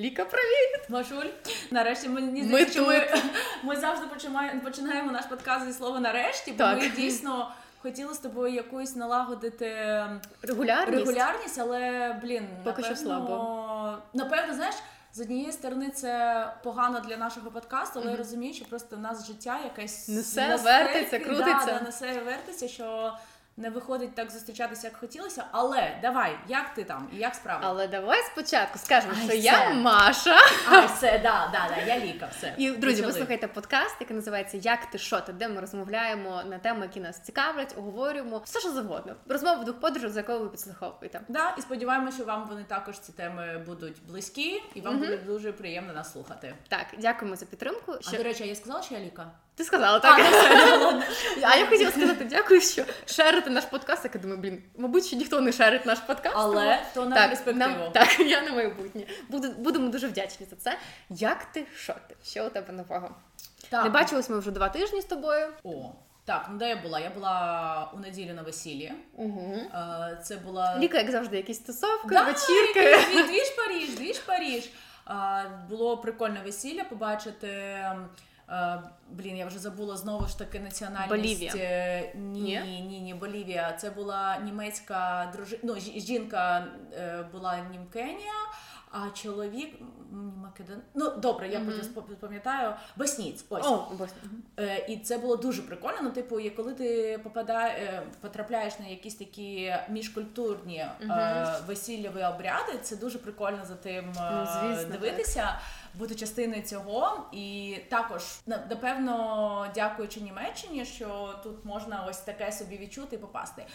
Ліка, привіт! Машуль. Нарешті мені Ми здається, що ми, ми завжди починаємо, починаємо наш подкаст зі слова нарешті, бо Так. ми дійсно хотіли з тобою якусь налагодити Регулярність? регулярність, але блін, Поки що напевно, слабо. Напевно, знаєш. З однієї сторони це погано для нашого подкасту, але я розумію, що просто в нас життя якесь Несе, на вертиться, крутиться. Да, да, несе і вертиться, що не виходить так зустрічатися, як хотілося. Але давай, як ти там і як справи? Але давай спочатку скажемо, Ай, що все. я Маша. А, все, да, да, да, я ліка, все. І друзі, ви Почали. слухаєте подкаст, який називається Як ти що ти, де ми розмовляємо на теми, які нас цікавлять, оговорюємо все, що завгодно. Розмови двох подорожах, за якою ви підслуховуєте. Да, і сподіваємося, що вам вони також ці теми будуть близькі, і вам буде дуже приємно нас слухати. Так, дякуємо за підтримку. А Що... до речі, я сказала, що я ліка. Ти сказала так. А, ну все, ладно. А я хотіла сказати дякую, що шерите наш подкаст. Я думаю, блін, мабуть, що ніхто не шерить наш подкаст. Але то на так, перспективу. нам- так, я на майбутнє. Буду, будемо дуже вдячні за це. Як ти, що ти? Що у тебе нового? Так. Не бачились ми вже два тижні з тобою. О, так, ну де я була? Я була у неділю на весіллі. Угу. Е, Це була Ліка, як завжди, якісь тусовки, Да, вечірки. якийсь Дві, дві ж Паріж, дві ж Паріж. Було прикольне весілля побачити. Блін, я вже забула знову ж таки національність. Болівія. Е, Ні, Ні? ні, ні, Болівія. Це була німецька дружина. Ну, жінка е, була німкеня, а чоловік Македон. Ну, добре, я потім пам'ятаю. Босніць. Ось. О. Е, і це було дуже прикольно. Ну, типу, коли ти попадає, потрапляєш на якісь такі міжкультурні е, весіллєві обряди, це дуже прикольно за тим Ну, звісно, дивитися, бути частиною цього. І також на- напевно, дякуючи Німеччині, що тут можна ось таке собі відчути і попасти.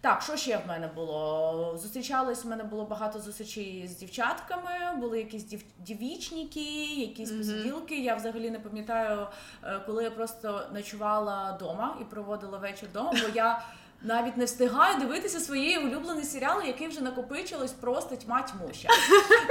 Так, що ще в мене було? Зустрічались, в мене було багато зустрічей з дівчатками, були якісь дів... дівічники, якісь посиділки. Я взагалі не пам'ятаю, е, коли я просто ночувала вдома і проводила вечір вдома, бо я навіть не встигаю дивитися свої улюблені серіали, які вже накопичились просто тьма тьмуща.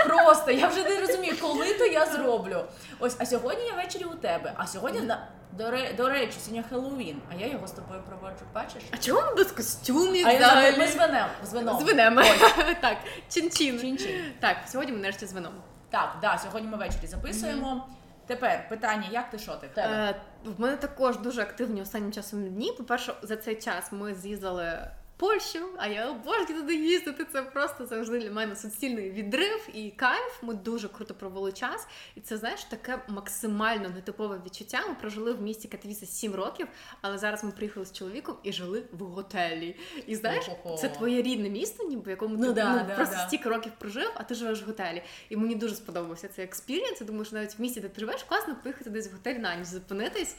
Просто я вже не розумію, коли то я зроблю. Ось, а сьогодні я ввечері у тебе. А сьогодні на до, ре- до речі, сьогодні Хеллоуін, а я його з тобою проводжу. Бачиш? А чому ми без костюмів? А я ми з вином. З вином. З винем. так, чин-чин. Чин-чин. Так, сьогодні ми нарешті з вином. Так, да, сьогодні ми ввечері записуємо. Тепер питання: як ти що ти? Е, в мене також дуже активні останнім часом дні. По-перше, за цей час ми з'їздили Польщу, а я обожнюю туди їздити. Це просто завжди для мене суцільний відрив і кайф. Ми дуже круто провели час. І це знаєш таке максимально нетипове відчуття. Ми прожили в місті Катовіса 7 років, але зараз ми приїхали з чоловіком і жили в готелі. І знаєш, Ого. це твоє рідне місто, ніби в якому Ну ти да, ну, да, просто да. стільки років прожив, а ти живеш в готелі. І мені дуже сподобався цей experience. Я думаю, що навіть в місті, де ти живеш, класно поїхати десь в готель на ніч, зупинитись.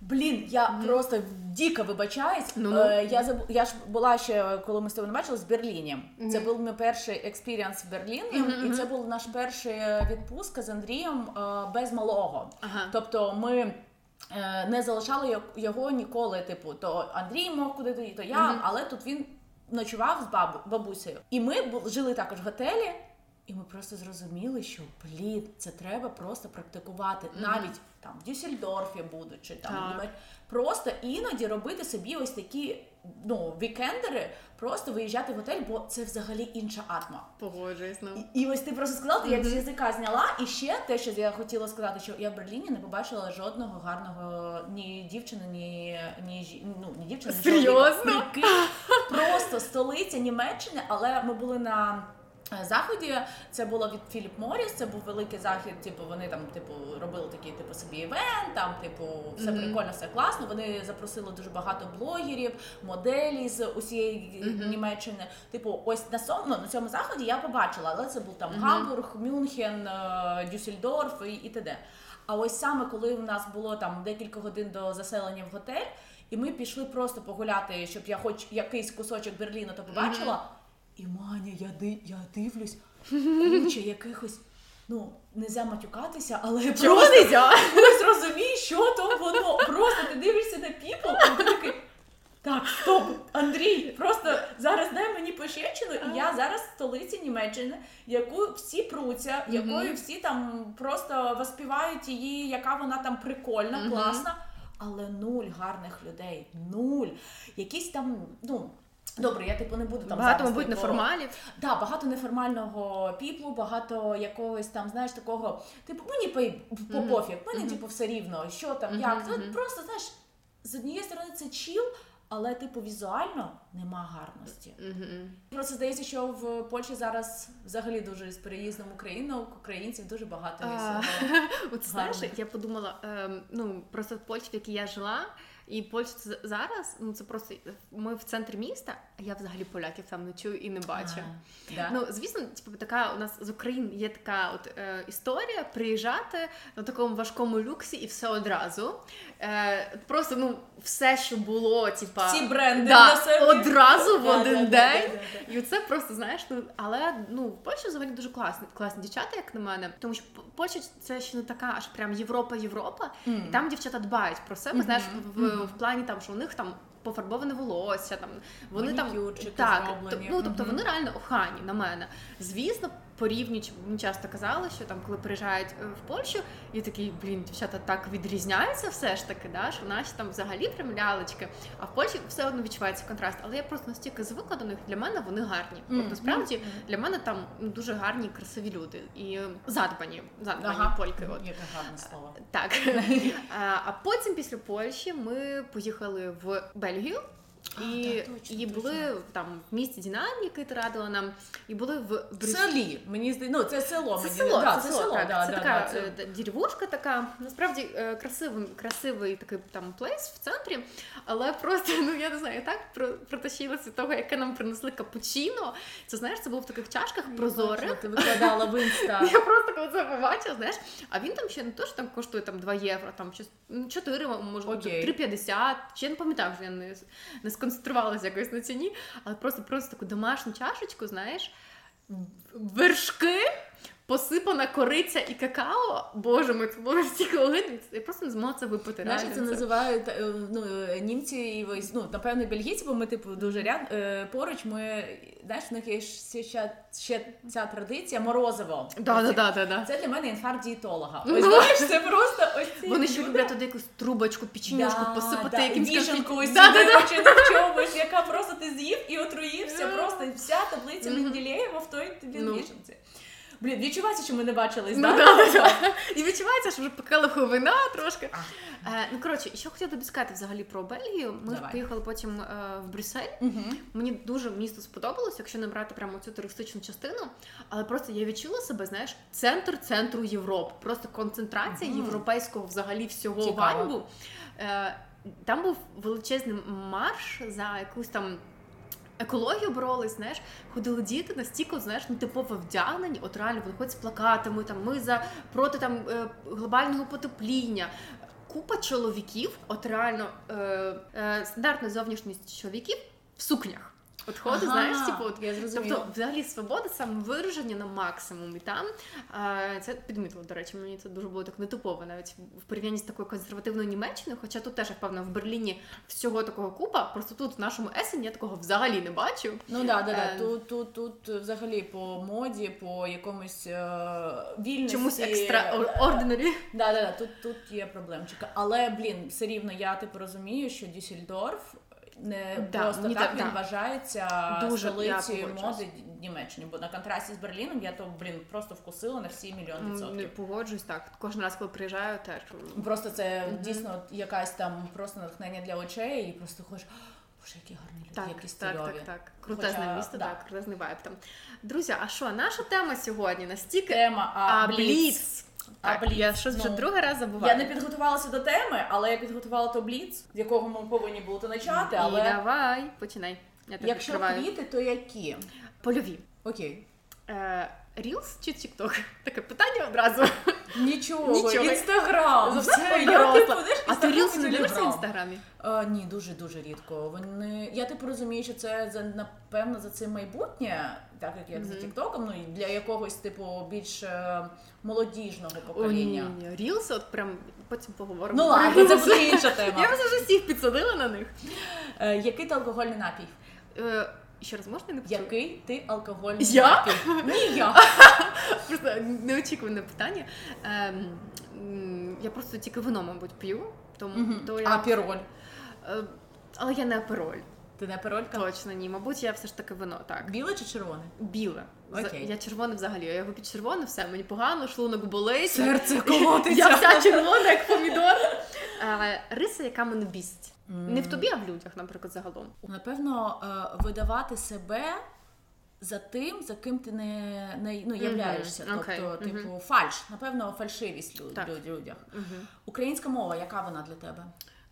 Блін, я просто дико вибачаюсь. Ну-ну. Е, я забу... я ж була ще, коли ми з тобою не бачились, в Берліні. Це був мій перший experience в Берліні, і це був наш перший відпустка з Андрієм е, без малого. Ага. Тобто ми. е, Не залишали його- його ніколи. Типу, то Андрій мог куди то я, але тут він ночував з бабу, бабусею. І ми жили також в готелі, і ми просто зрозуміли, що блін, це треба просто практикувати. Навіть там в Дюссельдорфі будучи там Так. Просто іноді робити собі ось такі ну вікендери, просто виїжджати в готель, бо це взагалі інша атма. Погоджуюсь, ну. І, і ось ти просто сказала, ти як з язика зняла. І ще те, що я хотіла сказати, що я в Берліні не побачила жодного гарного ні дівчини, ні, ні, ну, ні дівчини, ні. Серйозно? Просто столиця Німеччини, але ми були на. Е, Заході це було від Філіп Моріс, це був великий захід. Типу, вони там, типу, робили такий типу собі івент. Там, типу, все прикольно, все класно. Вони запросили дуже багато блогерів, моделі з усієї Німеччини. Типу, ось на цьому, ну, на цьому заході я побачила, але це був там Гамбург, Мюнхен, е, Дюссельдорф і, і т.д. А ось саме коли у нас було там декілька годин до заселення в готель, і ми пішли просто погуляти, щоб я хоч якийсь кусочок Берліна то побачила. І Маня, я, ди, я дивлюсь, куча якихось, ну, нельзя матюкатися, але Чого просто нельзя? не зрозумієш, що то воно. Просто ти дивишся на people, і ти такий. Так, стоп, Андрій, просто зараз дай мені пощечину, і я зараз в столиці Німеччини, яку всі пруться, якою всі там просто воспівають її, яка вона там прикольна, класна, але нуль гарних людей, нуль. Якісь там, ну. Добре, я типу не буду там багато, зараз, мабуть, типу, неформалів. Да, багато неформального піплу, багато якогось там, знаєш, такого, типу, мені по, Мгм. пофіг, мені Мгм. типу все рівно, що там, Мгм, як. От просто, знаєш, з однієї сторони це чіл, але типу візуально нема гарності. Просто здається, що в Польщі зараз взагалі дуже з переїздом в українців дуже багато всього. От знаєш, я подумала, ем, ну просто в Польщі, в якій я жила, і Польща це зараз, ну це просто ми в центрі міста, а я взагалі поляків там не чую і не бачу. А, да? Ну, звісно, типу, така у нас з України є така от е, історія приїжджати на такому важкому люксі і все одразу. Е, просто ну все, що було, типа Всі бренди да, на собі. одразу в Да, один да, да, день. да, да, да. І це просто знаєш, ну але ну в Польщі взагалі дуже класні, класні дівчата, як на мене, тому що Польща це ще не така, аж прям Європа, Європа, Мгм. і там дівчата дбають про себе. Мгм, Знаєш, в. В плані там, що у них там. Пофарбоване волосся, там вони там Манікюрчики так, зроблені, ну тобто вони реально охані на мене. Звісно, порівнюючи, мені часто казали, що там, коли приїжджають е, в Польщу, і такі, блін, дівчата так відрізняються все ж таки, да, що наші там взагалі прям лялечки, а в Польщі все одно відчувається контраст. Але я просто настільки звикла до них, для мене вони гарні. Насправді мгм. для мене там ну, дуже гарні, красиві люди і задбані, задбані Ага. польки. От. Яке гарне слово. Так. А, а потім після Польщі ми поїхали в Бельгію. А, І, да, точно, і були точно. там в місті Дінам, який ти радила нам, і були в Брюс... селі. Мені здається, ну це село. Це мені село, да, це, село, так. да, це да, така да, це- е, деревушка така. Насправді е, красивий, красивий такий там плейс в центрі, але просто, ну я не знаю, так про- протащилася того, яке нам принесли капучино. Це знаєш, це було в таких чашках прозорих. Ти викладала в інста. Я просто коли це побачила, знаєш, а він там ще не то, що там коштує там 2 євро, там щось м, 4, може бути Окей. 3,50. Чи я не пам'ятаю, що я не, не сконцентрувалася якось на ціні, але просто просто таку домашню чашечку, знаєш, вершки. Посипана кориця і какао, боже мой, це було настільки огидно, я просто не змогла це випити. Знаєш, це називають е, ну, е, німці і ну, напевно, бельгійці, бо ми, типу, дуже ряд е, поруч. Ми, знаєш, в них є ще, ще, ще ця традиція морозиво. Да, да, да, да, да. Це для мене інфаркт дієтолога. Ось знаєш, це просто ось ці Вони ще люблять туди якусь трубочку, печенюшку Да, посипати да, якимсь вішенку ось Да, да, да. чомусь, яка просто ти з'їв і отруївся, просто вся таблиця. Менделєєва в той тобі Ну. вішенці. Блін, відчувається, що ми не бачились, Ну, да? да, да, да. І відчувається, що вже по келиху вина трошки. Е, ну коротше, що хотіла тобі сказати взагалі про Бельгію. Ми Давай. поїхали потім е, в Брюссель. Мгм. Мені дуже місто сподобалось, якщо не брати прямо цю туристичну частину. Але просто я відчула себе, знаєш, центр центру Європи. Просто концентрація Мгм. європейського взагалі всього Цікаво. вайбу. Е, там був величезний марш за якусь там. Екологію боролись, знаєш, ходили діти настільки, знаєш, ну типово вдягнені, от реально вони ходять з плакатами, там ми за проти там е, глобального потепління. Купа чоловіків, от реально е, е, стандартна зовнішність чоловіків в сукнях. От ходить, Ага, знаєш, типу, от, я зрозуміла. тобто взагалі свобода самовираження на максимум. І там е, це підмітило, до речі, мені це дуже було так нетипово, навіть в порівнянні з такою консервативною Німеччиною. Хоча тут теж, напевно, в Берліні всього такого купа. Просто тут в нашому Есені я такого взагалі не бачу. Ну да, да, да. Е, Тут, тут, тут взагалі по моді, по якомусь е, вільності. Чомусь екстра е, ординарі. Да, да, да, тут, тут є проблемчика. Але, блін, все рівно я типу розумію, що Дюссельдорф не Да, просто так так, він да. вважається Дуже, столицею моди Німеччини. Бо на контрасті з Берліном я то, блін, просто вкусила на всі мільйон Не відсотків. погоджуюсь так. Кожен раз, коли приїжджаю, теж Просто це Мгм. дійсно якась там просто натхнення для очей, і просто хочеш, боже, які гарні люди, Так, які так, стильові. так, так. Крутезне Хоча, місто, да. так, крутезний вайб там. Друзі, а що, наша тема сьогодні настільки Тема а, А, Бліц. Бліц. А, Бліц, я щось вже ну, другий раз забуваю. Я не підготувалася до теми, але я підготувала то бліц, з якого ми повинні були почати. І Але давай, починай. Я якщо відкриваю. квіти, то які? Польові. Окей. Е, Reels чи TikTok? Таке питання одразу. Нічого, Нічого. інстаграм. Все, я типу, знаєш, А ти Reels не дивишся в інстаграмі? А, ні, дуже дуже рідко. Вони я типу розумію, що це за напевно за це майбутнє, так як як за Тіктоком, ну і для якогось типу більш е, молодіжного О, ні, покоління. ні, ні. Reels, от прям потім поговоримо. Ну ладно, це буде інша Я тема. вас вже всіх підсадила на них. Е, який ти алкогольний напій? Е, ще раз можна не почула? Який ти алкогольний Я? напій? Ні, я. Просто неочікуване питання. Ем, я просто тільки вино, мабуть, п'ю. Тому Мгм. то я А піроль. Е, Але я не апероль. Ти не перолька? Точно ні. Мабуть, я все ж таки вино, так. Біле чи червоне? Біле. Окей. Я червоне взагалі. Я під червоне, все, мені погано, шлунок болить. Серце колотиться. Я вся червона, як помідор. Е, Риса, яка мене бісить. Не в тобі, а в людях, наприклад, загалом. Напевно, е, видавати себе за тим, за ким ти не, не ну, являєшся. Окей, Тобто, типу, фальш, напевно, фальшивість люд, Так. люд- людях. Угу. Українська мова, яка вона для тебе?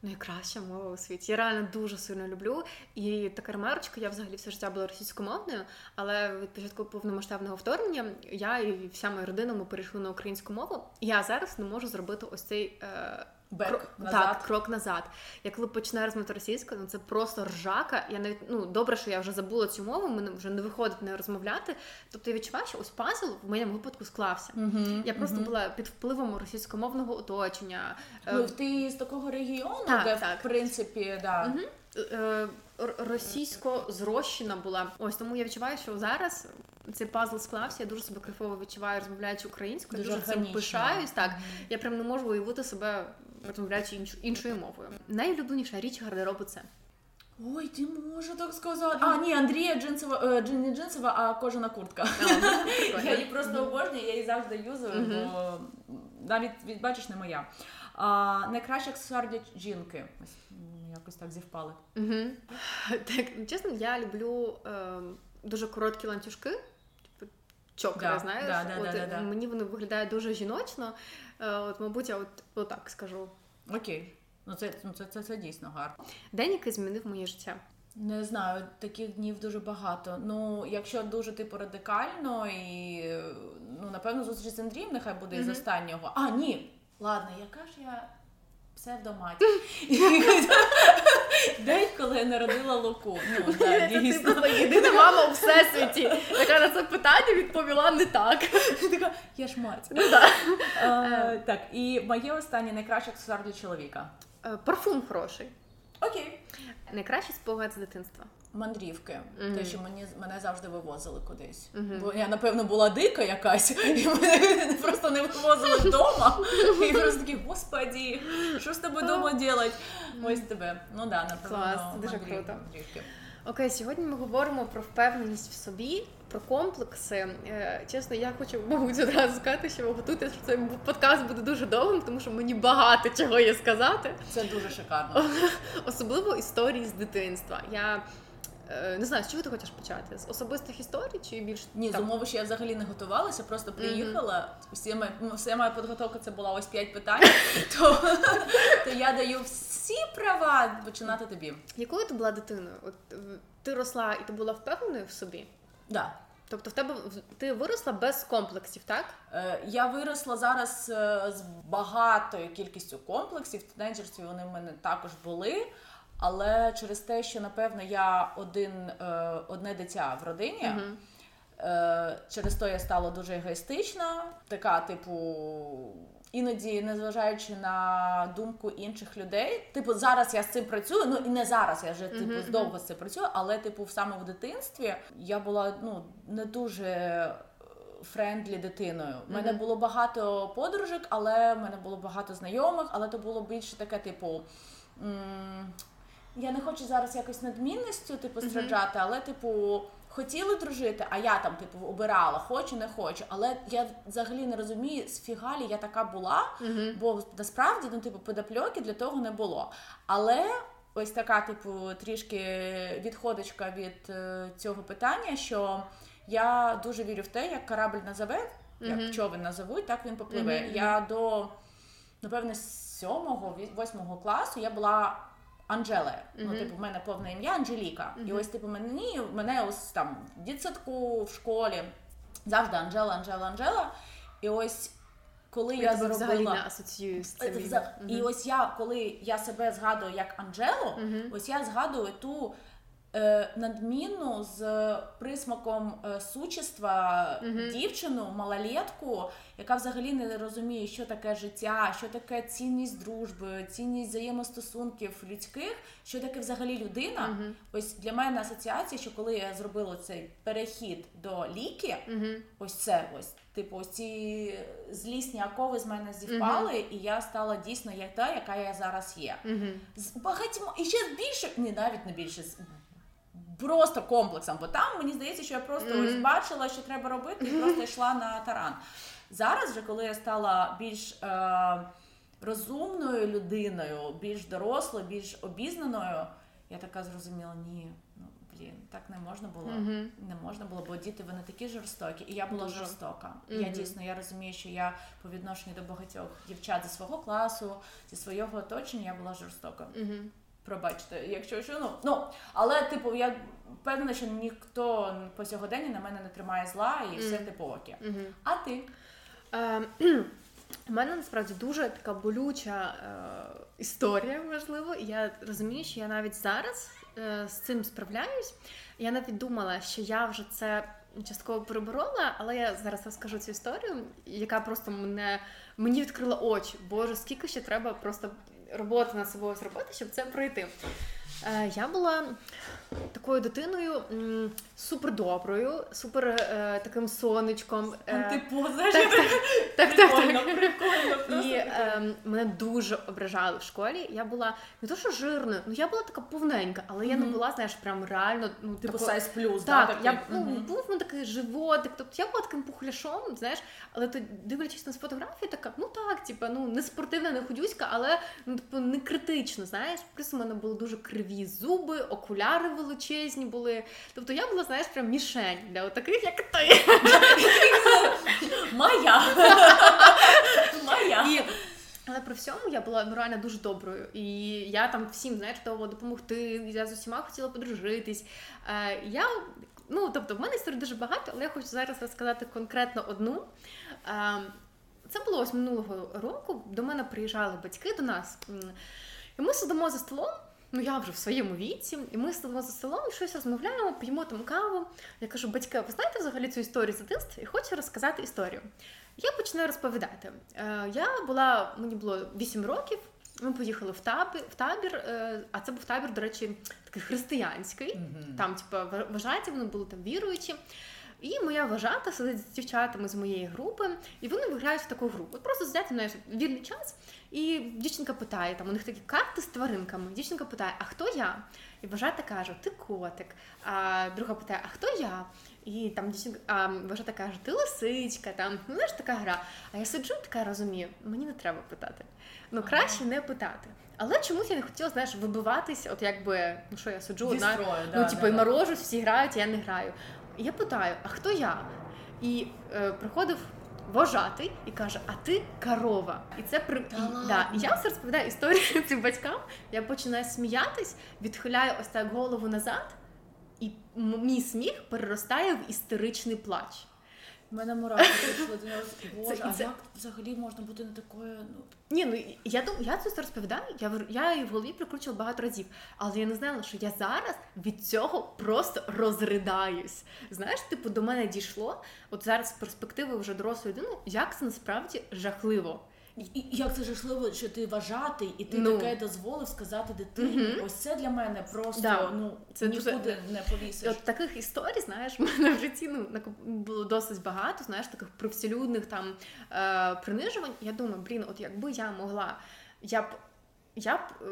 Найкраща мова у світі. Я реально дуже сильно люблю. І така ремарочка, я взагалі все життя була російськомовною, але від початку повномасштабного вторгнення я і вся моя родина ми перейшли на українську мову. Я зараз не можу зробити ось цей. Е... Бек крок, назад. Так, крок назад. Я коли починаю розмовляти російською, ну це просто ржака. Я навіть ну добре, що я вже забула цю мову, мене вже не виходить не розмовляти. Тобто я відчуваю, що ось пазл в моєму випадку склався. Угу, Я просто була під впливом російськомовного оточення. Е, Ну, ти з такого регіону, Так, де, так. в принципі, да. Р- російсько зрощена була. Ось тому я відчуваю, що зараз цей пазл склався. Я дуже себе кайфово відчуваю, розмовляючи українською. Дуже Дуже, цим пишаюсь. Так я прям не можу уявити себе розмовляючи інш- іншою мовою. Найулюбленіша річ гардеробу це. Ой, ти можу так сказати. А, ні, Андрія джинсова, е, джин- не джинсова, а кожана куртка. Я її просто обожнюю, я її завжди Мгм. бо навіть бачиш, не моя. А, найкращий аксесуар для жінки. Ось якось так зівпали. Так, ну, чесно, я люблю ем, дуже короткі ланцюжки. Типу чокери, Да, знаєш? да, да, от, да, да, да. Мені вони виглядають дуже жіночно. Е, от, мабуть, я от, отак скажу. Окей. Ну це, ну, це, це, це дійсно гарно. День, який змінив моє життя. Не знаю, таких днів дуже багато. Ну, якщо дуже типу радикально і ну, напевно, зустріч з Андрієм нехай буде із Мгм. останнього. А, ні. Ладно, яка ж я псевдомать. День, коли я народила Луку. Ну, ти дійсно. єдина мама у всесвіті, яка на це питання відповіла не так. Така, я ж мать. Ну да. А, Так, і моє останнє найкраще аксесуар для чоловіка. Е, Парфум хороший. Окей. Найкращий спогад з дитинства. Мандрівки, Мгм. те, що мені мене завжди вивозили кудись. Мгм. Бо я, напевно, була дика якась, і мене просто не вивозили вдома. І просто такі, господі, що з тобою вдома робити? Ось тебе. Ну да, напевно, Клас, дуже мандрівки, круто. мандрівки. Окей, сьогодні ми говоримо про впевненість в собі, про комплекси. Е, Чесно, я хочу, мабуть, одразу сказати, що готуйтесь, що цей подкаст буде дуже довгим, тому що мені багато чого є сказати. Це дуже шикарно. Особливо історії з дитинства. Я не знаю, з чого ти хочеш почати? З особистих історій чи більш Ні, з умови, що я взагалі не готувалася, просто приїхала. Всі моя, ну, вся моя підготовка це була ось п'ять питань. То, то я даю всі права починати тобі. Якою ти була дитиною? От е, ти росла і ти була впевненою в собі? Да. Тобто в тебе ти виросла без комплексів, так? Е, Я виросла зараз е, з багатою кількістю комплексів. В тінейджерстві вони в мене також були. Але через те, що напевно я один, е, одне дитя в родині, е, через то я стала дуже егоїстична, така, типу, іноді, незважаючи на думку інших людей. Типу, зараз я з цим працюю. Ну і не зараз, я вже типу Мгм, довго з цим працюю, але типу, саме в дитинстві я була ну не дуже. Френдлі дитиною. У мене було багато подружок, але в мене було багато знайомих, але то було більше таке, типу. м, Я не хочу зараз якось надмінністю, типу, страждати, але, типу, хотіли дружити, а я там, типу, обирала, хочу, не хочу. Але я взагалі не розумію, з фігалі я така була, Мгм. бо насправді, ну, типу, педопльоки для того не було. Але ось така, типу, трішки відходочка від е, цього питання, що я дуже вірю в те, як корабль назове, як човен назовуть, так він попливе. Мгм. Я до, напевне, сьомого, восьмого класу я була Анжелею. Ну, типу, в мене повне ім'я Анжеліка. І ось, типу, мені, мене ось там в дитсадку, в школі завжди Анжела, Анжела, Анжела. І ось коли Я, я, тебе взагалі зробила. не асоціюю з цим. Mm-hmm. І ось я, коли я себе згадую як Анжелу, ось я згадую ту надмінну з присмаком е, сучества Мгм. дівчину, малолетку, яка взагалі не розуміє, що таке життя, що таке цінність дружби, цінність взаємостосунків людських, що таке взагалі людина. Мгм. Ось для мене асоціація, що коли я зробила цей перехід до ліки, Мгм. ось це ось. Типу, ось ці злісні окови з мене зівпали, і я стала дійсно як та, яка я зараз є. Мгм. З багатьма і ще більше, ні, навіть не більше, з просто комплексом. Бо там мені здається, що я просто Мгм. ось бачила, що треба робити, і просто йшла на таран. Зараз, же, коли я стала більш е, розумною людиною, більш дорослою, більш обізнаною, я така зрозуміла, ні, ну блін, так не можна було. Мгм. Не можна було, бо діти вони такі жорстокі, і я була Дуже. жорстока. Я дійсно я розумію, що я по відношенню до багатьох дівчат зі свого класу, зі свого оточення, я була жорстока. Мгм. Пробачте, якщо що, ну ну але типу, я впевнена, що ніхто по сьогоденні на мене не тримає зла і все типу окей. Мгм. А ти? Е, У мене насправді дуже така болюча е, історія, можливо. І я розумію, що я навіть зараз е, з цим справляюсь. Я навіть думала, що я вже це частково переборола, але я зараз розкажу цю історію, яка просто мене мені відкрила очі. Боже, скільки ще треба просто роботи над собою зробити, щоб це пройти. Е, я була такою дитиною м, супер доброю, супер е, таким сонечком. е, Типу, знаєш, так, так, так, так, прикольно, так. прикольно, просто І прикольно. ем, мене дуже ображали в школі. Я була не то, що жирною, ну я була така повненька, але я не була, знаєш, прям реально ну Типу сайз плюс, Так, да, я ну, був ну, такий животик, тобто я була таким пухляшом, знаєш, але то дивлячись на фотографії, така, ну так, типа, ну не спортивна, не худюська, але ну типу не критично, знаєш. Плюс у мене були дуже криві зуби, окуляри величезні були. Тобто я була, знаєш, прям мішень для таких, як ти. Моя. Моя. Але при всьому я була ну, реально дуже доброю. І я там всім, знаєш, готова допомогти. Я з усіма хотіла подружитись. Е, я, ну, тобто, в мене історій дуже багато, але я хочу зараз розказати конкретно одну. Е, це було ось минулого року. До мене приїжджали батьки до нас. І ми сидимо за столом. Ну, я вже в своєму віці, і ми сидимо за столом і щось розмовляємо, п'ємо там каву. Я кажу, батьки, ви знаєте взагалі цю історію з дитинства і хочу розказати історію. Я починаю розповідати. Е, Я була, мені було 8 років. Ми поїхали в табір, в табір, е, а це був табір, до речі, такий християнський. Мгм. Там, типу, ва- вважаті, вони були там віруючі. І моя вважата сидить з дівчатами з моєї групи, і вони виграють в таку гру. От просто сидять знаєш, вільний час, і дівчинка питає, там у них такі карти з тваринками. Дівчинка питає, а хто я? І вважата каже, ти котик. А друга питає, а хто я? І там дівчинка, а вважата каже, ти лисичка, там, ну знаєш, така гра. А я сиджу, така розумію, мені не треба питати. Ну краще не питати. Але чомусь я не хотіла, знаєш, вибиватися, от якби, ну що я сиджу одна, строю, да, ну, да, типу, і морожусь, всі грають, я не граю. І я питаю, а хто я? І е, приходив вожатий і каже: А ти корова. І це при Та і, да, і я все розповідаю історію цим батькам. Я починаю сміятись, відхиляю ось так голову назад, і мій сміх переростає в істеричний плач. У мене мурахи прийшли до нього. Боже, Це- а це- як взагалі можна бути не такою? Ну, Ні, ну я дум- я це розповідаю. Я я її в голові прикручувала багато разів, але я не знала, що я зараз від цього просто розридаюсь. Знаєш, типу, до мене дійшло, от зараз з перспективи вже дорослої людини, як це насправді жахливо. Як це жахливо, що ти вважатий, і ти Ну. таке дозволив сказати дитині. Мгм. Ось це для мене просто Да. ну Це дуже- нікуди не І повісиш. от таких історій, знаєш, в мене в житті ну, було досить багато, знаєш, таких привселюдних там е, принижувань. Я думаю, блін, от якби я могла, я б я б е,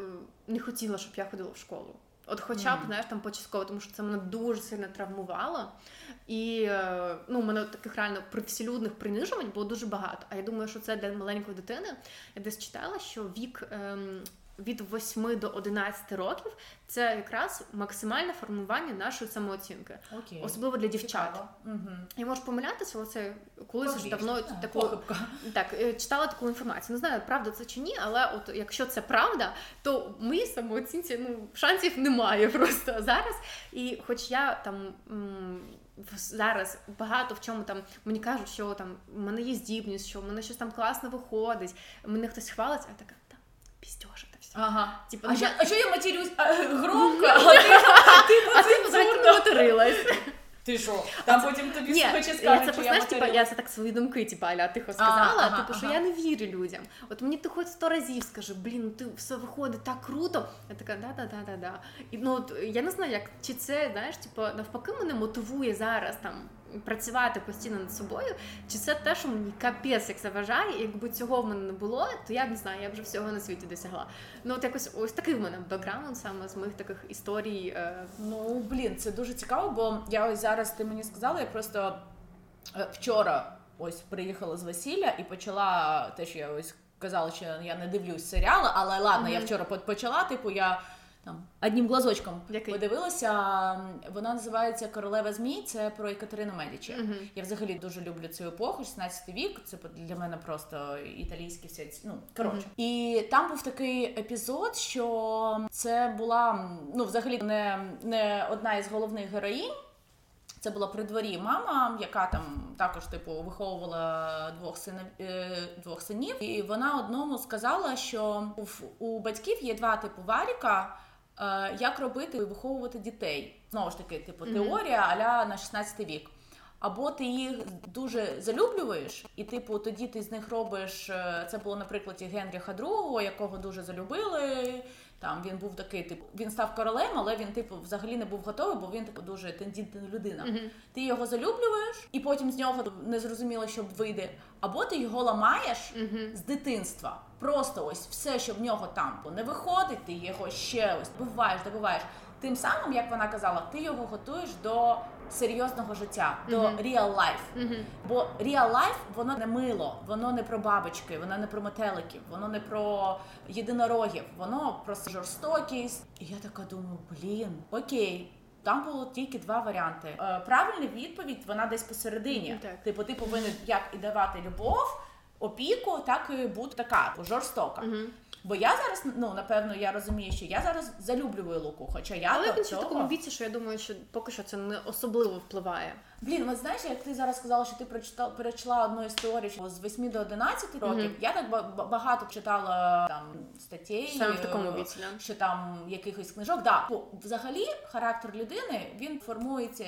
не хотіла, щоб я ходила в школу. От хоча б, Мгм. знаєш, там початково, тому що це мене дуже сильно травмувало. І е, ну, у мене таких реально привселюдних принижувань було дуже багато. А я думаю, що це для маленької дитини. Я десь читала, що вік ем, від 8 до 11 років це якраз максимальне формування нашої самооцінки, Окей. особливо для дівчат. Мгм. Я можу помилятися, але це колись вже давно так, таку похибка. так е, читала таку інформацію. Не знаю, правда це чи ні, але от якщо це правда, то моїй самооцінці ну шансів немає просто зараз. І хоч я там. Зараз багато в чому там мені кажуть, що там в мене є здібність, що в мене щось там класно виходить, мене хтось хвалить, а я така та піздьоша та все. Ага. Типу, А ну, що, я- а що я матерюсь а, громко, а ти, А ти материлась. Ти що? Там потім тобі Ні, слухачі я це що знаєш, типа, я це так свої думки, типа, аля тихо сказала, ага, типу, що ага. я не вірю людям. От мені ти хоч сто разів скажи, блін, ну ти все виходить так круто. Я така, да, да, да, да, да. І ну от я не знаю, як чи це, знаєш, типу, навпаки, мене мотивує зараз там працювати постійно над собою, чи це те, що мені капець як заважає, і якби цього в мене не було, то я б не знаю, я б вже всього на світі досягла. Ну от якось ось такий в мене бекграунд саме з моїх таких історій. Е... Ну блін, це дуже цікаво, бо я ось зараз ти мені сказала, я просто е, вчора ось приїхала з весілля і почала те, що я ось казала, що я не дивлюсь серіали, але ладно, mm-hmm. я вчора почала, типу я там одним глазочком Який? подивилася. Вона називається Королева Змій. Це про Екатерину Медічі. Uh-huh. Я взагалі дуже люблю цю епоху, 16 вік. Це для мене просто італійські всі ну коротше. Uh-huh. І там був такий епізод, що це була ну, взагалі не, не одна із головних героїнь. Це була при дворі мама, яка там також типу виховувала двох синів е, двох синів, і вона одному сказала, що у батьків є два типу варіка. Е, як робити і виховувати дітей. Знову ж таки, типу, теорія аля на 16 вік. Або ти їх дуже залюблюєш, і, типу, тоді ти з них робиш. Е, це було на прикладі Генріха II, якого дуже залюбили. Там він був такий, типу, він став королем, але він, типу, взагалі не був готовий, бо він типу дуже тендітна людина. Mm-hmm. Ти його залюблюєш, і потім з нього не зрозуміло, що вийде. Або ти його ламаєш mm-hmm. з дитинства. Просто ось все, що в нього там не виходить, ти його ще ось добиваєш, добиваєш. Тим самим, як вона казала, ти його готуєш до серйозного життя, до mm-hmm. real life. Mm-hmm. Бо real life воно не мило, воно не про бабочки, воно не про метеликів, воно не про єдинорогів, воно про жорстокість. І я така думаю, блін, окей. Там було тільки два варіанти. Е, правильна відповідь, вона десь посередині. Так. Типу, ти повинен як і давати любов, опіку, так і бути така жорстока. Угу. Бо я зараз, ну напевно, я розумію, що я зараз залюблюю луку, хоча я Але він цього... в такому віці, що я думаю, що поки що це не особливо впливає. Блін, от знаєш, як ти зараз сказала, що ти прочитала перечитала одну історію що з 8 до 11 років. Mm-hmm. Я так багато читала там статей, Саме в такому віці, да? що там якихось книжок. Да, Бо, взагалі характер людини він формується.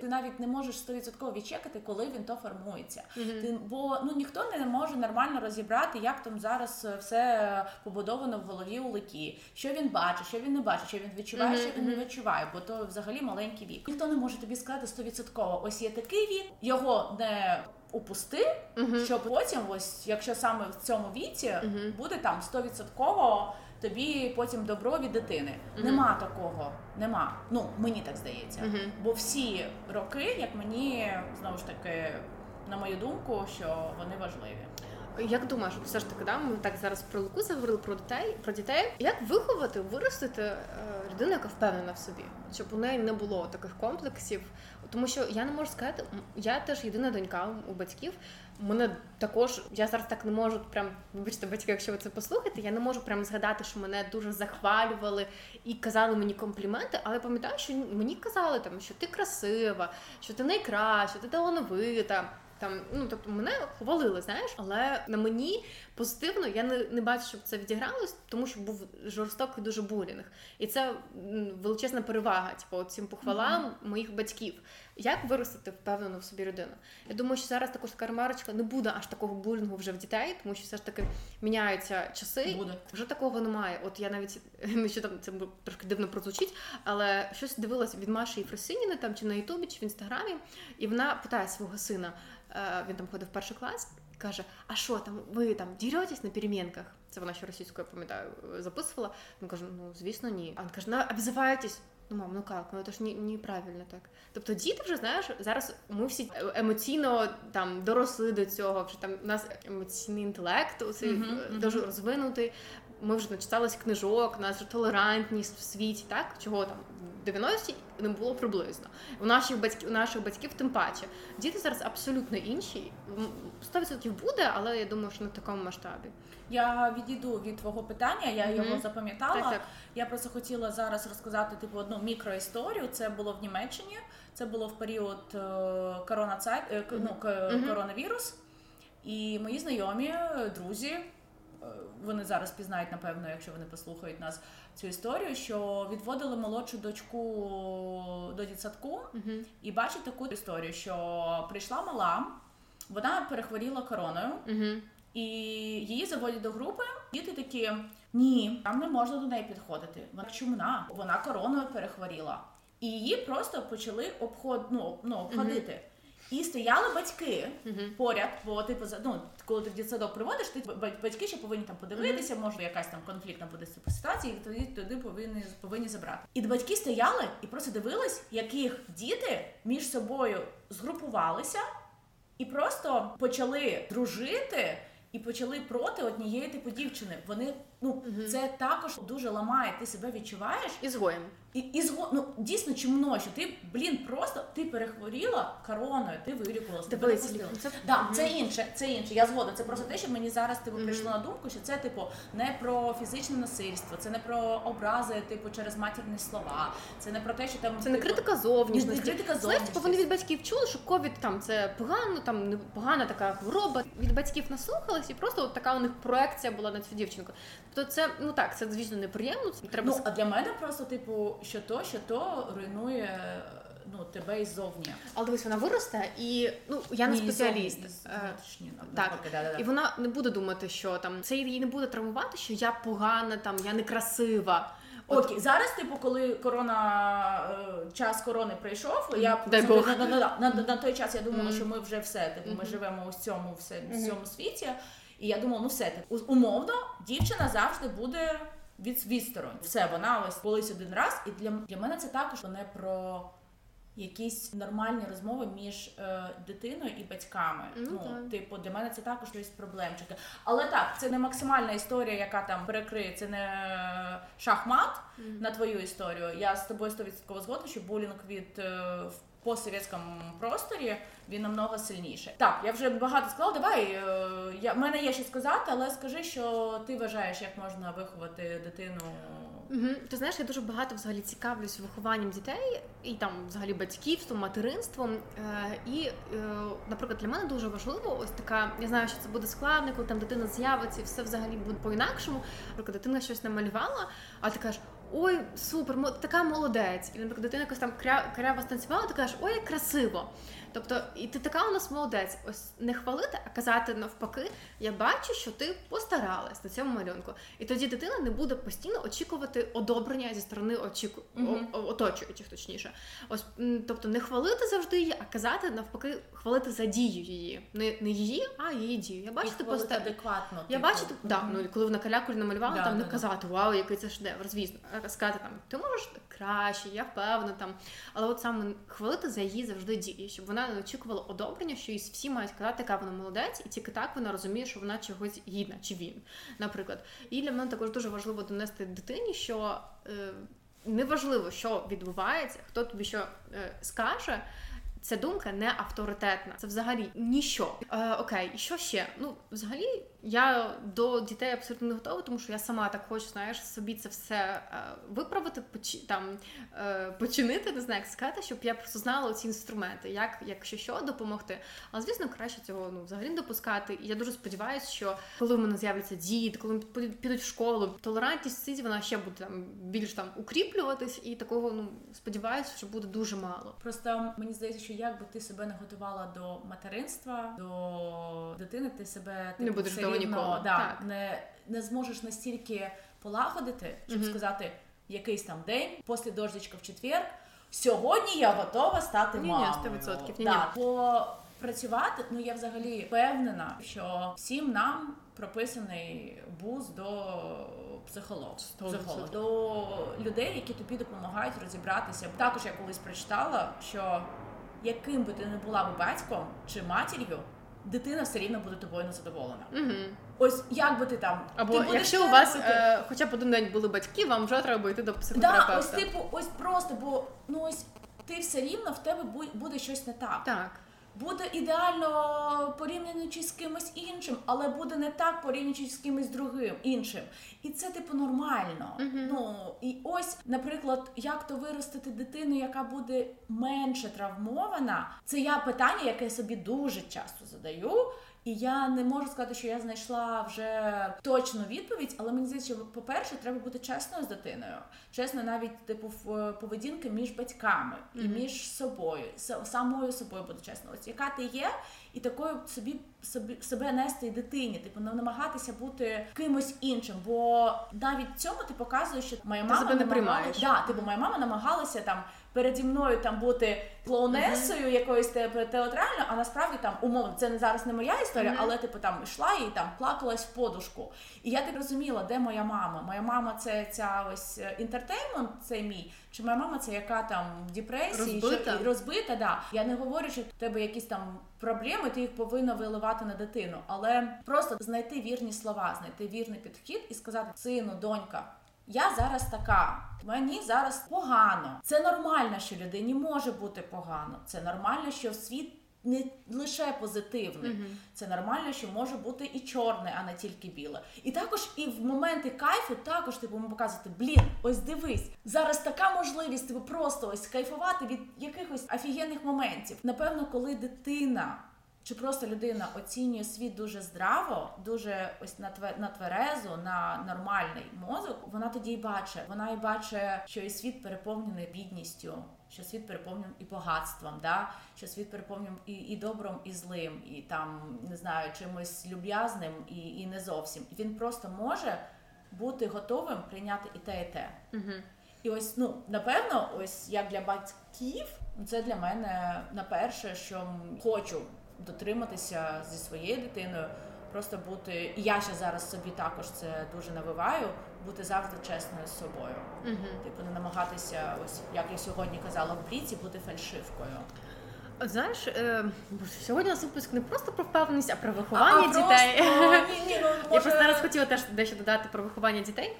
Ти навіть не можеш 100% відчекати, коли він то формується. Mm-hmm. Ти, бо ну ніхто не може нормально розібрати, як там зараз все побудовано в голові у Лики. Що він бачить, що він не бачить, що він відчуває, mm-hmm. що він не відчуває, бо то взагалі маленький вік. Ніхто не може тобі сказати 100%. Ось є такий вік, його не упусти, uh-huh. щоб потім, ось якщо саме в цьому віці uh-huh. буде там 100% тобі потім добро від дитини. Uh-huh. Нема такого, нема. Ну мені так здається. Бо всі роки, як мені знову ж таки, на мою думку, що вони важливі. Як думаєш, все ж таки, да, ми так зараз про Луку заговорили про дітей, про дітей. Як виховати, виростити е, людину, яка впевнена в собі, щоб у неї не було таких комплексів? Тому що я не можу сказати, я теж єдина донька у батьків. Мене також я зараз так не можу прям вибачте, батьки, якщо ви це послухаєте, я не можу прям згадати, що мене дуже захвалювали і казали мені компліменти, але пам'ятаю, що мені казали там, що ти красива, що ти найкраща, ти талановита. Там, ну тобто мене хвалили, знаєш, але на мені позитивно я не не бачу, щоб це відігралось, тому що був жорстокий дуже булінг. І це величезна перевага, типу, цим похвалам mm-hmm. моїх батьків. Як виростити впевнену в собі людину? Я думаю, що зараз також така ремарочка не буде аж такого булінгу вже в дітей, тому що все ж таки міняються часи. Буде. Вже такого немає. От я навіть нещодавно це трошки дивно прозвучить, але щось дивилася від Маші Єфросиніни там чи на Ютубі, чи в інстаграмі, і вона питає свого сина. Е, він там ходив в перший клас, каже: А що там, ви там діретесь на перемінках? Це вона ще російською пам'ятаю, записувала. Він каже: Ну, звісно, ні. А він каже, ну, обзиваєтесь. Ну, мам, ну як? Ну це ж неправильно так. Тобто діти вже знаєш, зараз ми всі емоційно там доросли до цього. Вже там у нас емоційний інтелект у цей uh-huh, дуже uh-huh. розвинутий. Ми вже начиталися книжок, у нас вже толерантність в світі, так чого там 90-ті не було приблизно. У наших батьків у наших батьків тим паче. Діти зараз абсолютно інші. 100% буде, але я думаю, що не в такому масштабі. Я відійду від твого питання, я mm-hmm. його запам'ятала. Так, так. Я просто хотіла зараз розказати типу одну мікроісторію. Це було в Німеччині, це було в період е, корона mm-hmm. ну, mm-hmm. коронавірус. І мої знайомі, друзі, Е, вони зараз пізнають, напевно, якщо вони послухають нас цю історію, що відводили молодшу дочку до дітсадку uh-huh. і бачить таку історію, що прийшла мала, вона перехворіла короною. Uh-huh. І її заводять до групи. Діти такі: ні, там не можна до неї підходити. Вона чумна, вона короною перехворіла, і її просто почали обход, ну, ну, обходити. І стояли батьки поряд, бо типу за- ну, коли ти в дитсадок приводиш, ти ба- батьки ще повинні там подивитися, може якась там конфліктна буде типу, ситуація, і тоді туди повинні повинні забрати. І батьки стояли і просто дивились, яких діти між собою згрупувалися і просто почали дружити. І почали проти однієї типу дівчини. Вони ну це також дуже ламає. Ти себе відчуваєш Ізгоєм. і, і зго... ну, дійсно чимно, що ти, блін, просто ти перехворіла короною, ти вилікувалася, тебе не це- Да, це інше, це інше. Я згодна. Це просто те, що мені зараз типу, прийшло на думку, що це типу не про фізичне насильство, це не про образи, типу, через матірні слова, це не про те, що там Це не типу, критика зовнішності. Не критика Знаєш, типу, вони від батьків чули, що ковід там це погано, там не погана така хвороба. Від батьків наслухались, і просто от така у них проекція була на цю дівчинку. Тобто, це ну так, це звісно неприємно. це Треба Ну, а для мене просто, типу, що то, що то руйнує ну, тебе іззовні. але дивись, вона виросте, і ну я не Ні, спеціаліст. іззовні, із Е, ну, Так, навпаки, да-да-да. і вона не буде думати, що там це її не буде травмувати, що я погана, там я некрасива. От, Окей, зараз, типу, коли корона е, час корони прийшов, я Дай Бог. на, на, на, на, на той час я думала, Мгм. що ми вже все, типу, ми Мгм. живемо у цьому все, в цьому світі. І я думала, ну все, так умовно, дівчина завжди буде від відсторонь. Все, вона ось колись один раз. І для, для мене це також не про. Якісь нормальні розмови між е, дитиною і батьками. Ну, Ну, так. типу, для мене це також якісь проблемчики. Але так, це не максимальна історія, яка там перекриє, це не шахмат на твою історію. Я з тобою 100% згодна, що булінг від е, в постсовєтському просторі він намного сильніший. Так, я вже багато сказала. Давай е, я в мене є що сказати, але скажи, що ти вважаєш, як можна виховати дитину. Ти знаєш, я дуже багато взагалі цікавлюсь вихованням дітей і там взагалі батьківством, материнством. Е, і, е, наприклад, для мене дуже важливо ось така. Я знаю, що це буде складно, коли там дитина з'явиться, і все взагалі буде по-інакшому. Наприклад, дитина щось намалювала, а ти кажеш. Ой, супер, така молодець. І наприклад, дитина якось там кря- кряво станцювала, ти кажеш, ой, як красиво. Тобто, і ти така у нас молодець. Ось не хвалити, а казати навпаки, я бачу, що ти постаралась на цьому малюнку. І тоді дитина не буде постійно очікувати одобрення зі сторони очіку... О- оточуючих, точніше. Ось тобто не хвалити завжди її, а казати навпаки, хвалити за дію її. Не, не її, а її дію. Я бачу, ти постар... адекватно. Я бачу, типу, да, ну коли вона калякулі намалювала, Да, там не да, да. казати Вау, який це шедевр, звісно, а сказати там ти можеш краще, я впевнена там. Але от саме хвалити за її завжди дії, щоб вона не очікувала одобрення, що їй всі мають казати, яка вона молодець, і тільки так вона розуміє, що вона чогось гідна, чи він, наприклад. І для мене також дуже важливо донести дитині, що е, неважливо, що відбувається, хто тобі що е, скаже. Ця думка не авторитетна. Це взагалі ніщо. Е, окей, і що ще? Ну, взагалі, я до дітей абсолютно не готова, тому що я сама так хочу, знаєш, собі це все е, виправити, поч- там е, починити, не знаю, як сказати, щоб я просто знала ці інструменти, як, якщо що, допомогти. Але звісно, краще цього ну взагалі не допускати. І я дуже сподіваюся, що коли в мене з'являться діти, коли підуть- в школу, толерантність ці вона ще буде там більш там укріплюватись, і такого ну сподіваюся, що буде дуже мало. Просто мені здається, що як би ти себе не готувала до материнства, до дитини, ти себе Не типу, будеш все рівно, ніколи. Да, Так. не, не зможеш настільки полагодити, щоб Мгм. сказати якийсь там день, після дождичка в четвер. Сьогодні я готова стати Ні-ні, 100%, ні-ні. Да, бо працювати, ну я взагалі впевнена, що всім нам прописаний буз до психолога, відсотків. до людей, які тобі допомагають розібратися. Також я колись прочитала, що яким би ти не була би батьком чи матір'ю, дитина все рівно буде тобою незадоволена. Угу. Ось як би ти там Або ти будеш якщо у вас е, хоча б один день були батьки, вам вже треба йти до Да, психотерапевта. ось типу, ось просто, бо ну ось ти все рівно в тебе бу- буде щось не так. Так. Буде ідеально порівнюючи з кимось іншим, але буде не так порівнюючи з кимось другим іншим. І це типу нормально. Мгм. Ну і ось, наприклад, як то виростити дитину, яка буде менше травмована, це я питання, яке я собі дуже часто задаю. І я не можу сказати, що я знайшла вже точну відповідь, але мені здається, що, по-перше, треба бути чесною з дитиною. Чесно, навіть типу в поведінки між батьками і Мгм. між собою, самою собою бути чесно. Ось яка ти є, і такою собі собі себе нести і дитині, типу намагатися бути кимось іншим. Бо навіть цьому ти показуєш, що моя мама себе не приймаєш. Да, типу, моя мама намагалася там переді мною там бути клоунесою uh-huh. якоюсь театральною, а насправді там умовно це не зараз не моя історія, uh-huh. але типу там йшла і там плакалась в подушку. І я так розуміла, де моя мама. Моя мама це ця ось інтертеймент, це мій. Чи моя мама це яка там в депресії розбита, що, розбита да. Я не говорю, що в тебе якісь там проблеми, ти їх повинна виливати на дитину, але просто знайти вірні слова, знайти вірний підхід і сказати сину, донька. Я зараз така, мені зараз погано. Це нормально, що людині може бути погано. Це нормально, що світ не лише позитивний. Mm-hmm. Це нормально, що може бути і чорне, а не тільки біле. І також і в моменти кайфу також типу ми показувати, блін, ось дивись, зараз така можливість типу, просто ось кайфувати від якихось офігенних моментів. Напевно, коли дитина. Чи просто людина оцінює світ дуже здраво, дуже ось на на тверезу, на нормальний мозок, вона тоді й бачить. Вона і бачить, що і світ переповнений бідністю, що світ переповнений і багатством, да? що світ переповнений і і добром, і злим, і там не знаю, чимось люб'язним, і і не зовсім. Він просто може бути готовим прийняти і те, і те. Угу. І ось ну напевно, ось як для батьків, це для мене на перше, що хочу дотриматися зі своєю дитиною, просто бути. І я ще зараз собі також це дуже навиваю, бути завжди чесною з собою. uh Типу, не намагатися, ось як я сьогодні казала в бліці, бути фальшивкою. От знаєш, е, сьогодні у нас випуск не просто про впевненість, а про виховання а, дітей. Просто... Ні, ні, ну, може... Я просто зараз хотіла теж дещо додати про виховання дітей.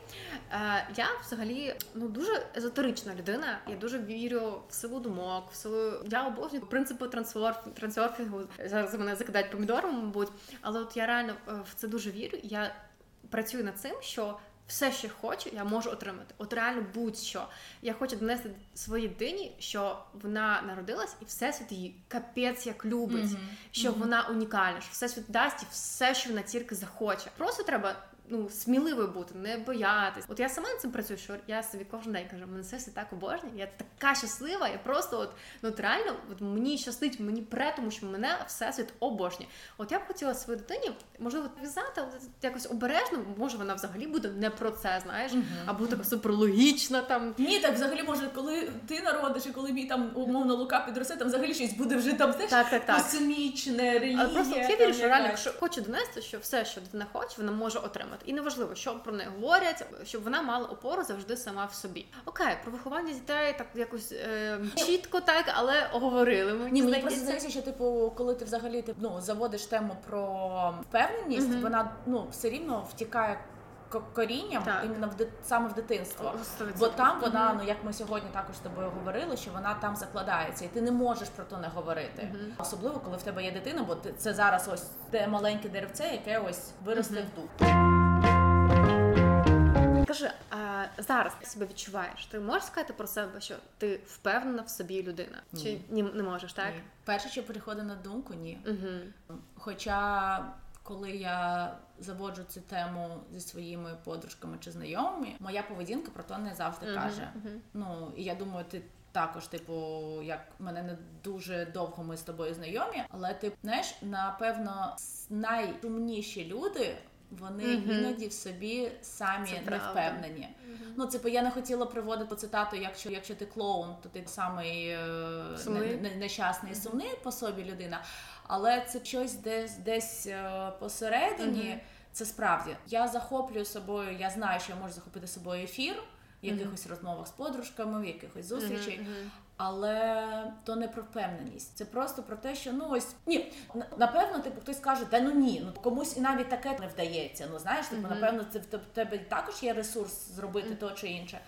Е, я взагалі ну дуже езотерична людина. Я дуже вірю в силу думок, в силу я обожнюю принципи трансерфінгу. Зараз мене закидають помідором, мабуть, але от я реально е, в це дуже вірю. Я працюю над цим, що все, що хочу, я можу отримати. От реально будь-що. Я хочу донести своїй дитині, що вона народилась, і всесвіт її капець як любить, mm-hmm. що mm-hmm. вона унікальна, що всесвіт дасть їй все, що вона тільки захоче. Просто треба ну, сміливою бути, не боятись. От я сама над цим працюю, що я собі кожен день кажу, мене все так обожнює, я така щаслива, я просто от ну от реально от мені щастить, мені пре, тому що мене всесвіт обожнює. От я б хотіла своїй дитині, можливо, в'язати, але якось обережно, може вона взагалі буде не про це, знаєш, uh-huh. або така суперлогічна там. Ні, так взагалі може, коли ти народиш, і коли мій там умовно лука підросте, там взагалі щось буде вже там знаєш, так, так, так. космічне, релігія. Але просто я вірю, що реально, якщо хоче донести, що все, що дитина хоче, вона може отримати. І неважливо, що про неї говорять, щоб вона мала опору завжди сама в собі. Окей, про виховання дітей так якось е, чітко, так, але говорили. Мені Ні, мені просто здається, що типу, коли ти взагалі ти ну заводиш тему про впевненість, mm вона ну все рівно втікає. Корінням так. іменно в саме в дитинство, 100%. бо там вона, ну як ми сьогодні також з тобою говорили, що вона там закладається, і ти не можеш про то не говорити. Uh-huh. Особливо коли в тебе є дитина, бо це зараз ось те маленьке деревце, яке ось виросте uh-huh. в дуб. Скажи, а зараз ти себе відчуваєш? Ти можеш сказати про себе, що ти впевнена в собі людина? Ні. Чи ні, не можеш, так? Ні. Перше, що приходить на думку, ні. Угу. Хоча, коли я заводжу цю тему зі своїми подружками чи знайомими, моя поведінка про то не завжди угу. каже. Угу. Ну і я думаю, ти. Також, типу, як мене не дуже довго ми з тобою знайомі, але ти знаєш, напевно, найсумніші люди вони mm-hmm. іноді в собі самі це не впевнені. Mm-hmm. Ну, типу, я не хотіла приводити цитату, якщо якщо ти клоун, то ти самий е, не, не, нещасний mm-hmm. сумний по собі людина. Але це щось десь десь е, посередині. Це справді я захоплюю собою. Я знаю, що я можу захопити собою ефір в якихось розмовах з подружками, в якихось зустрічей але то не про впевненість. Це просто про те, що ну ось ні, напевно, типу хтось каже, да ну ні, ну комусь і навіть таке не вдається. Ну знаєш, типу, mm-hmm. напевно, це в тебе також є ресурс зробити mm-hmm. то чи інше.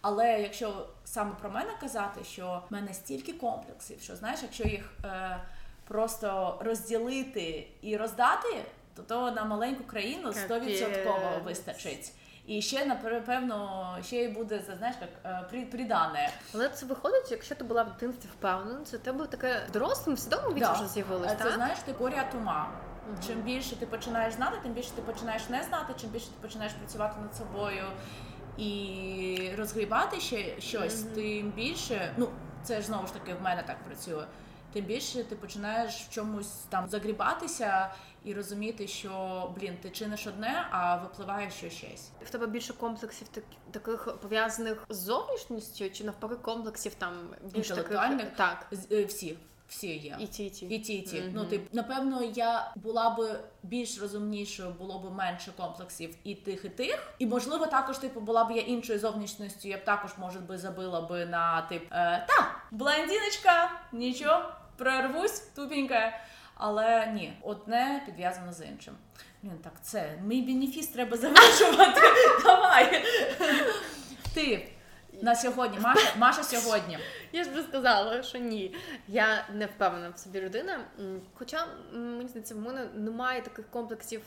Але якщо саме про мене казати, що в мене стільки комплексів, що знаєш, якщо їх е, просто розділити і роздати, то то на маленьку країну 100% вистачить. І ще напевно ще й буде знаєш, як е, придане. Але це виходить, якщо ти була в дитинстві впевнена, це тебе таке дорослим свідомим віці да. вже з'явилось. Це так? знаєш, ти горя тума. Угу. Чим більше ти починаєш знати, тим більше ти починаєш не знати, чим більше ти починаєш працювати над собою і розгрібати ще щось, угу. тим більше, ну це ж знову ж таки в мене так працює. Тим більше ти починаєш в чомусь там загрібатися і розуміти, що блін, ти чиниш одне, а випливає що щось. В тебе більше комплексів так, таких пов'язаних з зовнішністю, чи навпаки комплексів там більш таких так. Е, Всі, всі є. І ті, і ті. І ті, і ті. Мгм. Ну, тип, напевно, я була би більш розумнішою, було б менше комплексів і тих, і тих. І можливо, також типу була б я іншою зовнішністю. Я б також може би забила би на тип е, та блондиночка, нічого, прорвусь, тупенька. Але ні, одне підв'язано з іншим. Блін, так це мій бенефіс треба завершувати. Давай. Ти на сьогодні, Маша, Маша сьогодні. Я ж би сказала, що ні. Я не впевнена в собі людина. Хоча мені здається, в мене немає таких комплексів.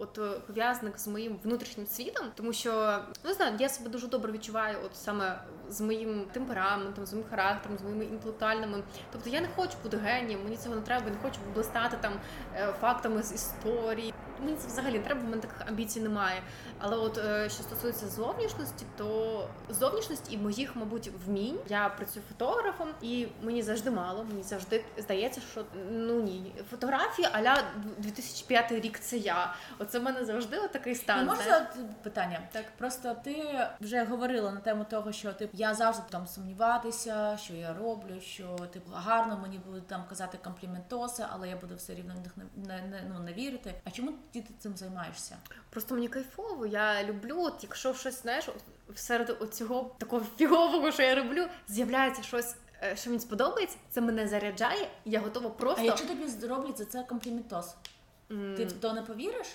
От е, пов'язаних з моїм внутрішнім світом, тому що не знаю, я себе дуже добре відчуваю, от саме з моїм темпераментом, з моїм характером, з моїми інтелектуальними. Тобто я не хочу бути генієм, мені цього не треба, я не хочу блистати там е, фактами з історії. Мені це взагалі не треба, в мене таких амбіцій немає. Але от е, що стосується зовнішності, то зовнішність і моїх, мабуть, вмінь. Я працюю фотографом, і мені завжди мало. Мені завжди здається, що ну ні, фотографії аля 2005 рік це я. Оце в мене завжди от такий Ну, стан. можна питання? Так просто ти вже говорила на тему того, що ти я завжди там сумніватися, що я роблю, що типу гарно мені будуть там казати компліментоси, але я буду все рівно в них не, не, не, ну, не вірити. А чому ти цим займаєшся? Просто мені кайфово. Я люблю, от якщо щось знаєш, серед оцього такого фігового, що я роблю, з'являється щось. е, Що мені сподобається, це мене заряджає, і я готова просто А якщо тобі зроблять за це компліментоз, м, ти в то не повіриш?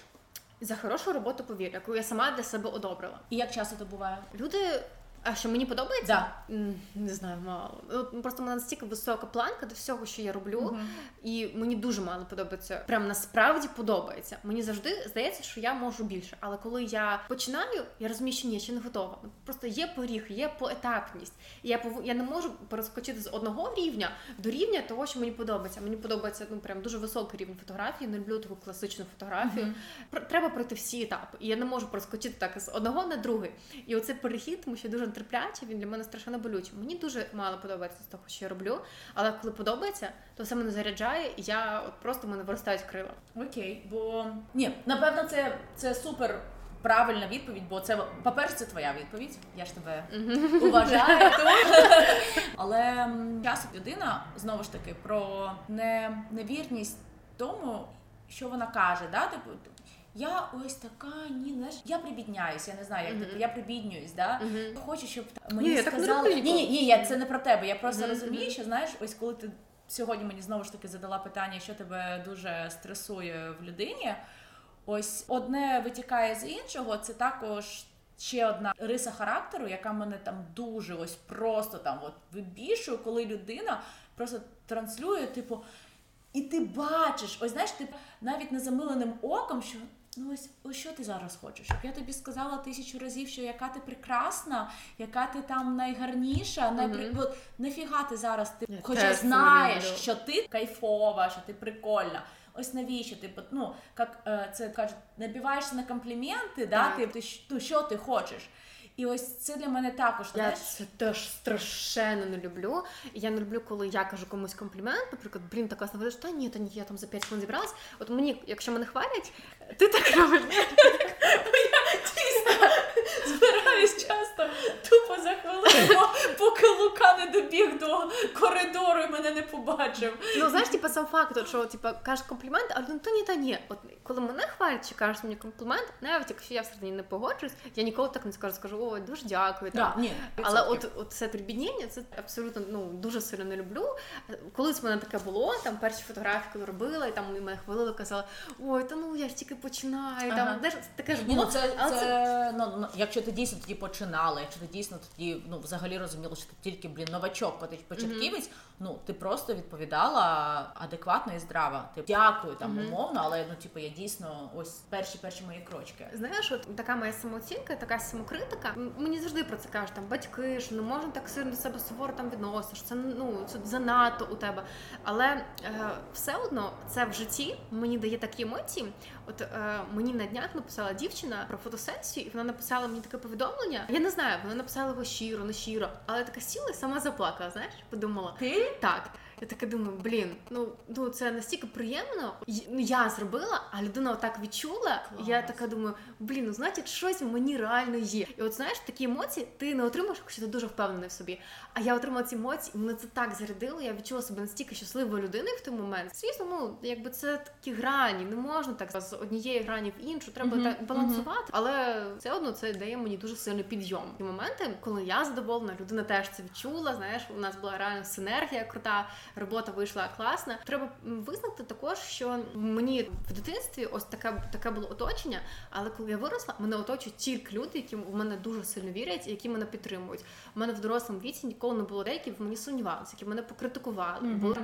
за хорошу роботу повір, яку я сама для себе одобрила. І як часто це буває? Люди, а що мені подобається? Да. Не знаю, мало. Просто мене настільки висока планка до всього, що я роблю, Мгм. і мені дуже мало подобається. Прям насправді подобається. Мені завжди здається, що я можу більше. Але коли я починаю, я розумію, що ні, ще не готова. Просто є поріг, є поетапність. І я пов... я не можу перескочити з одного рівня до рівня того, що мені подобається. Мені подобається ну прям дуже високий рівень фотографії. Не люблю таку класичну фотографію. Пр- Треба пройти всі етапи. І я не можу проскочити так з одного на другий. І оцей перехід, тому що дуже нетерплячий, він для мене страшенно болючий. Мені дуже мало подобається з того, що я роблю. Але коли подобається, то все мене заряджає, і я от просто в мене виростають крила. Окей, бо ні, напевно, це, це супер. Правильна відповідь, бо це по-перше, це твоя відповідь. Я ж тебе уважаю. Але м, часто людина знову ж таки про не, невірність тому, що вона каже. Да? Типу, я ось така, ні, знаєш, я прибідняюсь, я не знаю, як типу, я прибіднююсь, да? Мгм. Хочу, щоб мені Ні, я так не сказали. ні, ні, ні, я, це не про тебе. Я просто розумію, що знаєш, ось коли ти сьогодні мені знову ж таки задала питання, що тебе дуже стресує в людині. Ось одне витікає з іншого, це також. Ще одна риса характеру, яка мене там дуже ось просто там от вибішує, коли людина просто транслює, типу, і ти бачиш, ось знаєш, ти навіть незамиленим оком, що ну ось, ось що ти зараз хочеш? Щоб я тобі сказала тисячу разів, що яка ти прекрасна, яка ти там найгарніша, найпри... Мгм. От, нафіга ти зараз ти Я хоча знаєш, що ти кайфова, що ти прикольна. Ось навіщо ти ну, як е, це кажуть, набиваєшся на компліменти, да? Так. Ти, ти, ну, що ти хочеш? І ось це для мене також. Я знаєш, це теж страшенно не люблю. Я не люблю, коли я кажу комусь комплімент, наприклад, блін, так класно видиш, та ні, та ні, я там за 5 хвилин зібралась. От мені, якщо мене хвалять, ти так робиш. збираюсь часто тупо за хвилину, поки Лука не добіг до коридору і мене не побачив. Ну, знаєш, типу, сам факт, що типу, кажеш комплімент, а людина, та ні, та ні. От коли мене хвалять чи кажуть мені комплімент, навіть якщо я всередині не погоджуюсь, я ніколи так не скажу, скажу, ой, дуже дякую. Там. Да, ні, Але от, от це прибіднення, це абсолютно ну дуже сильно не люблю. Колись в мене таке було, там перші фотографії, коли робила, і там мене хвалили, казали, ой, та ну я ж тільки починаю. Ага. Там знаєш, таке ж було. ну це, Але це, ну, ну, якщо ти дійсно тоді починала, якщо ти дійсно тоді ну взагалі розуміла, що ти тільки блін новачок, поти- початківець, ну ти просто відповідала адекватно і здраво. Ти дякую там Мгм. умовно, але ну типу я дійсно ось перші перші мої крочки. Знаєш, от така моя самооцінка, така самокритика. Мені завжди про це кажуть, там батьки, що не можна так сильно до себе суворо там відносиш. Це ну це занадто у тебе. Але е, все одно це в житті мені дає такі емоції. От е, мені на днях написала дівчина про фотосесію, і вона написала мені таке повідомлення. Я не знаю, вона написала його щиро, не щиро, але така сіла і сама заплакала. Знаєш, подумала. Ти Так, Я таке думаю, блін, ну ну це настільки приємно. Ну я зробила, а людина отак відчула. І я така думаю, блін, ну значить, щось в мені реально є. І от знаєш, такі емоції ти не отримаєш, якщо ти дуже впевнений в собі. А я отримала ці емоції, і мене це так зарядило. Я відчула себе настільки щасливою людиною в той момент. Звісно, ну якби це такі грані, не можна так з однієї грані в іншу, треба Мгм, так балансувати. Але все одно це дає мені дуже сильний підйом. І моменти, коли я задоволена, людина теж це відчула. Знаєш, у нас була реально синергія крута, робота вийшла класна. Треба визнати також, що мені в дитинстві ось таке таке було оточення. Але коли я виросла, мене оточують тільки люди, які в мене дуже сильно вірять і які мене підтримують. У мене в дорослому віці ніколи не було деякі в мені сумнівалися, які мене покритикували. Були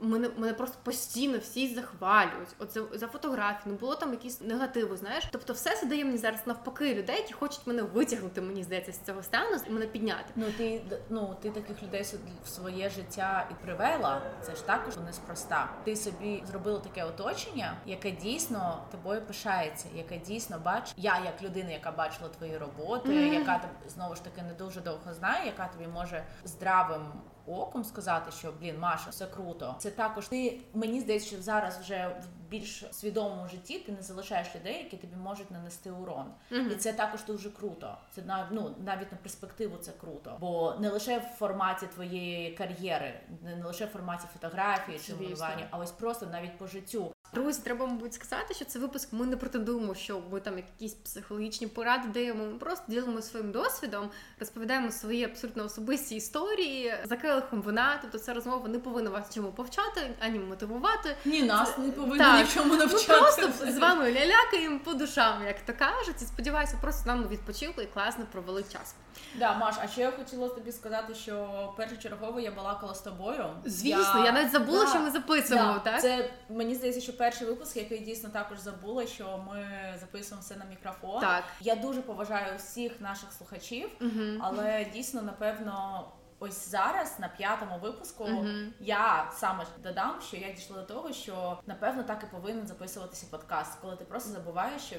мене, мене просто постійно всі захвалюють. От за, за фотографії, не було там якісь негативи, знаєш. Тобто, все це дає мені зараз навпаки людей, які хочуть мене витягнути, мені здається, з цього стану і мене підняти. Ну ти ну ти таких людей в своє життя і привела. Це ж також неспроста. Ти собі зробила таке оточення, яке дійсно тобою пишається, яке дійсно бачить. Я як людина, яка бачила твої роботи, Мгм. яка знову ж таки не дуже довго знає, яка тобі може здравим. Оком сказати, що блін, Маша, все круто. Це також ти мені здається, що зараз вже в більш свідомому житті ти не залишаєш людей, які тобі можуть нанести урон. Мгм. І це також дуже круто. Це на ну навіть на перспективу це круто. Бо не лише в форматі твоєї кар'єри, не лише в форматі фотографії чи малювання, а ось просто навіть по життю. Друзі, треба, мабуть, сказати, що це випуск. Ми не претендуємо, що ми там якісь психологічні поради даємо. Ми просто ділимо своїм досвідом, розповідаємо свої абсолютно особисті історії за келихом вина. Тобто, ця розмова не повинна вас чому повчати, ані мотивувати. Ні, нас не повинні Так. ні в чому Ми просто з вами лялякаємо по душам, як то кажуть, і сподіваюся, просто з нами відпочили і класно провели час. Да, Маш, а ще я хотіла тобі сказати, що першочергово я балакала з тобою. Звісно, я, навіть забула, Да, що ми записуємо, да. так? Це мені здається, що перший випуск, який дійсно також забула, що ми записуємо все на мікрофон. Так. Я дуже поважаю всіх наших слухачів, Угу. але дійсно, напевно, ось зараз на п'ятому випуску Мгм. я саме додам, що я дійшла до того, що напевно так і повинен записуватися подкаст, коли ти просто забуваєш, що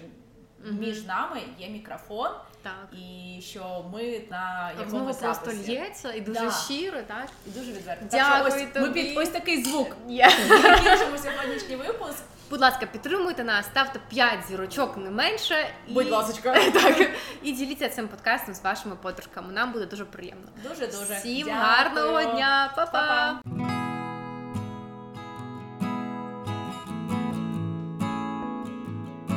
Мгм. між нами є мікрофон, Так. і що ми на якомусь просто лється і дуже Да. щиро, так? І дуже відверто. Дякую так, що ось, ми під ось такий звук. Закінчимо сьогоднішній випуск. Будь ласка, підтримуйте нас, ставте 5 зірочок не менше. І... Будь ласочка. Так, і діліться цим подкастом з вашими подружками. Нам буде дуже приємно. Дуже дуже Всім Дякую. гарного дня, Па-па! Па-па.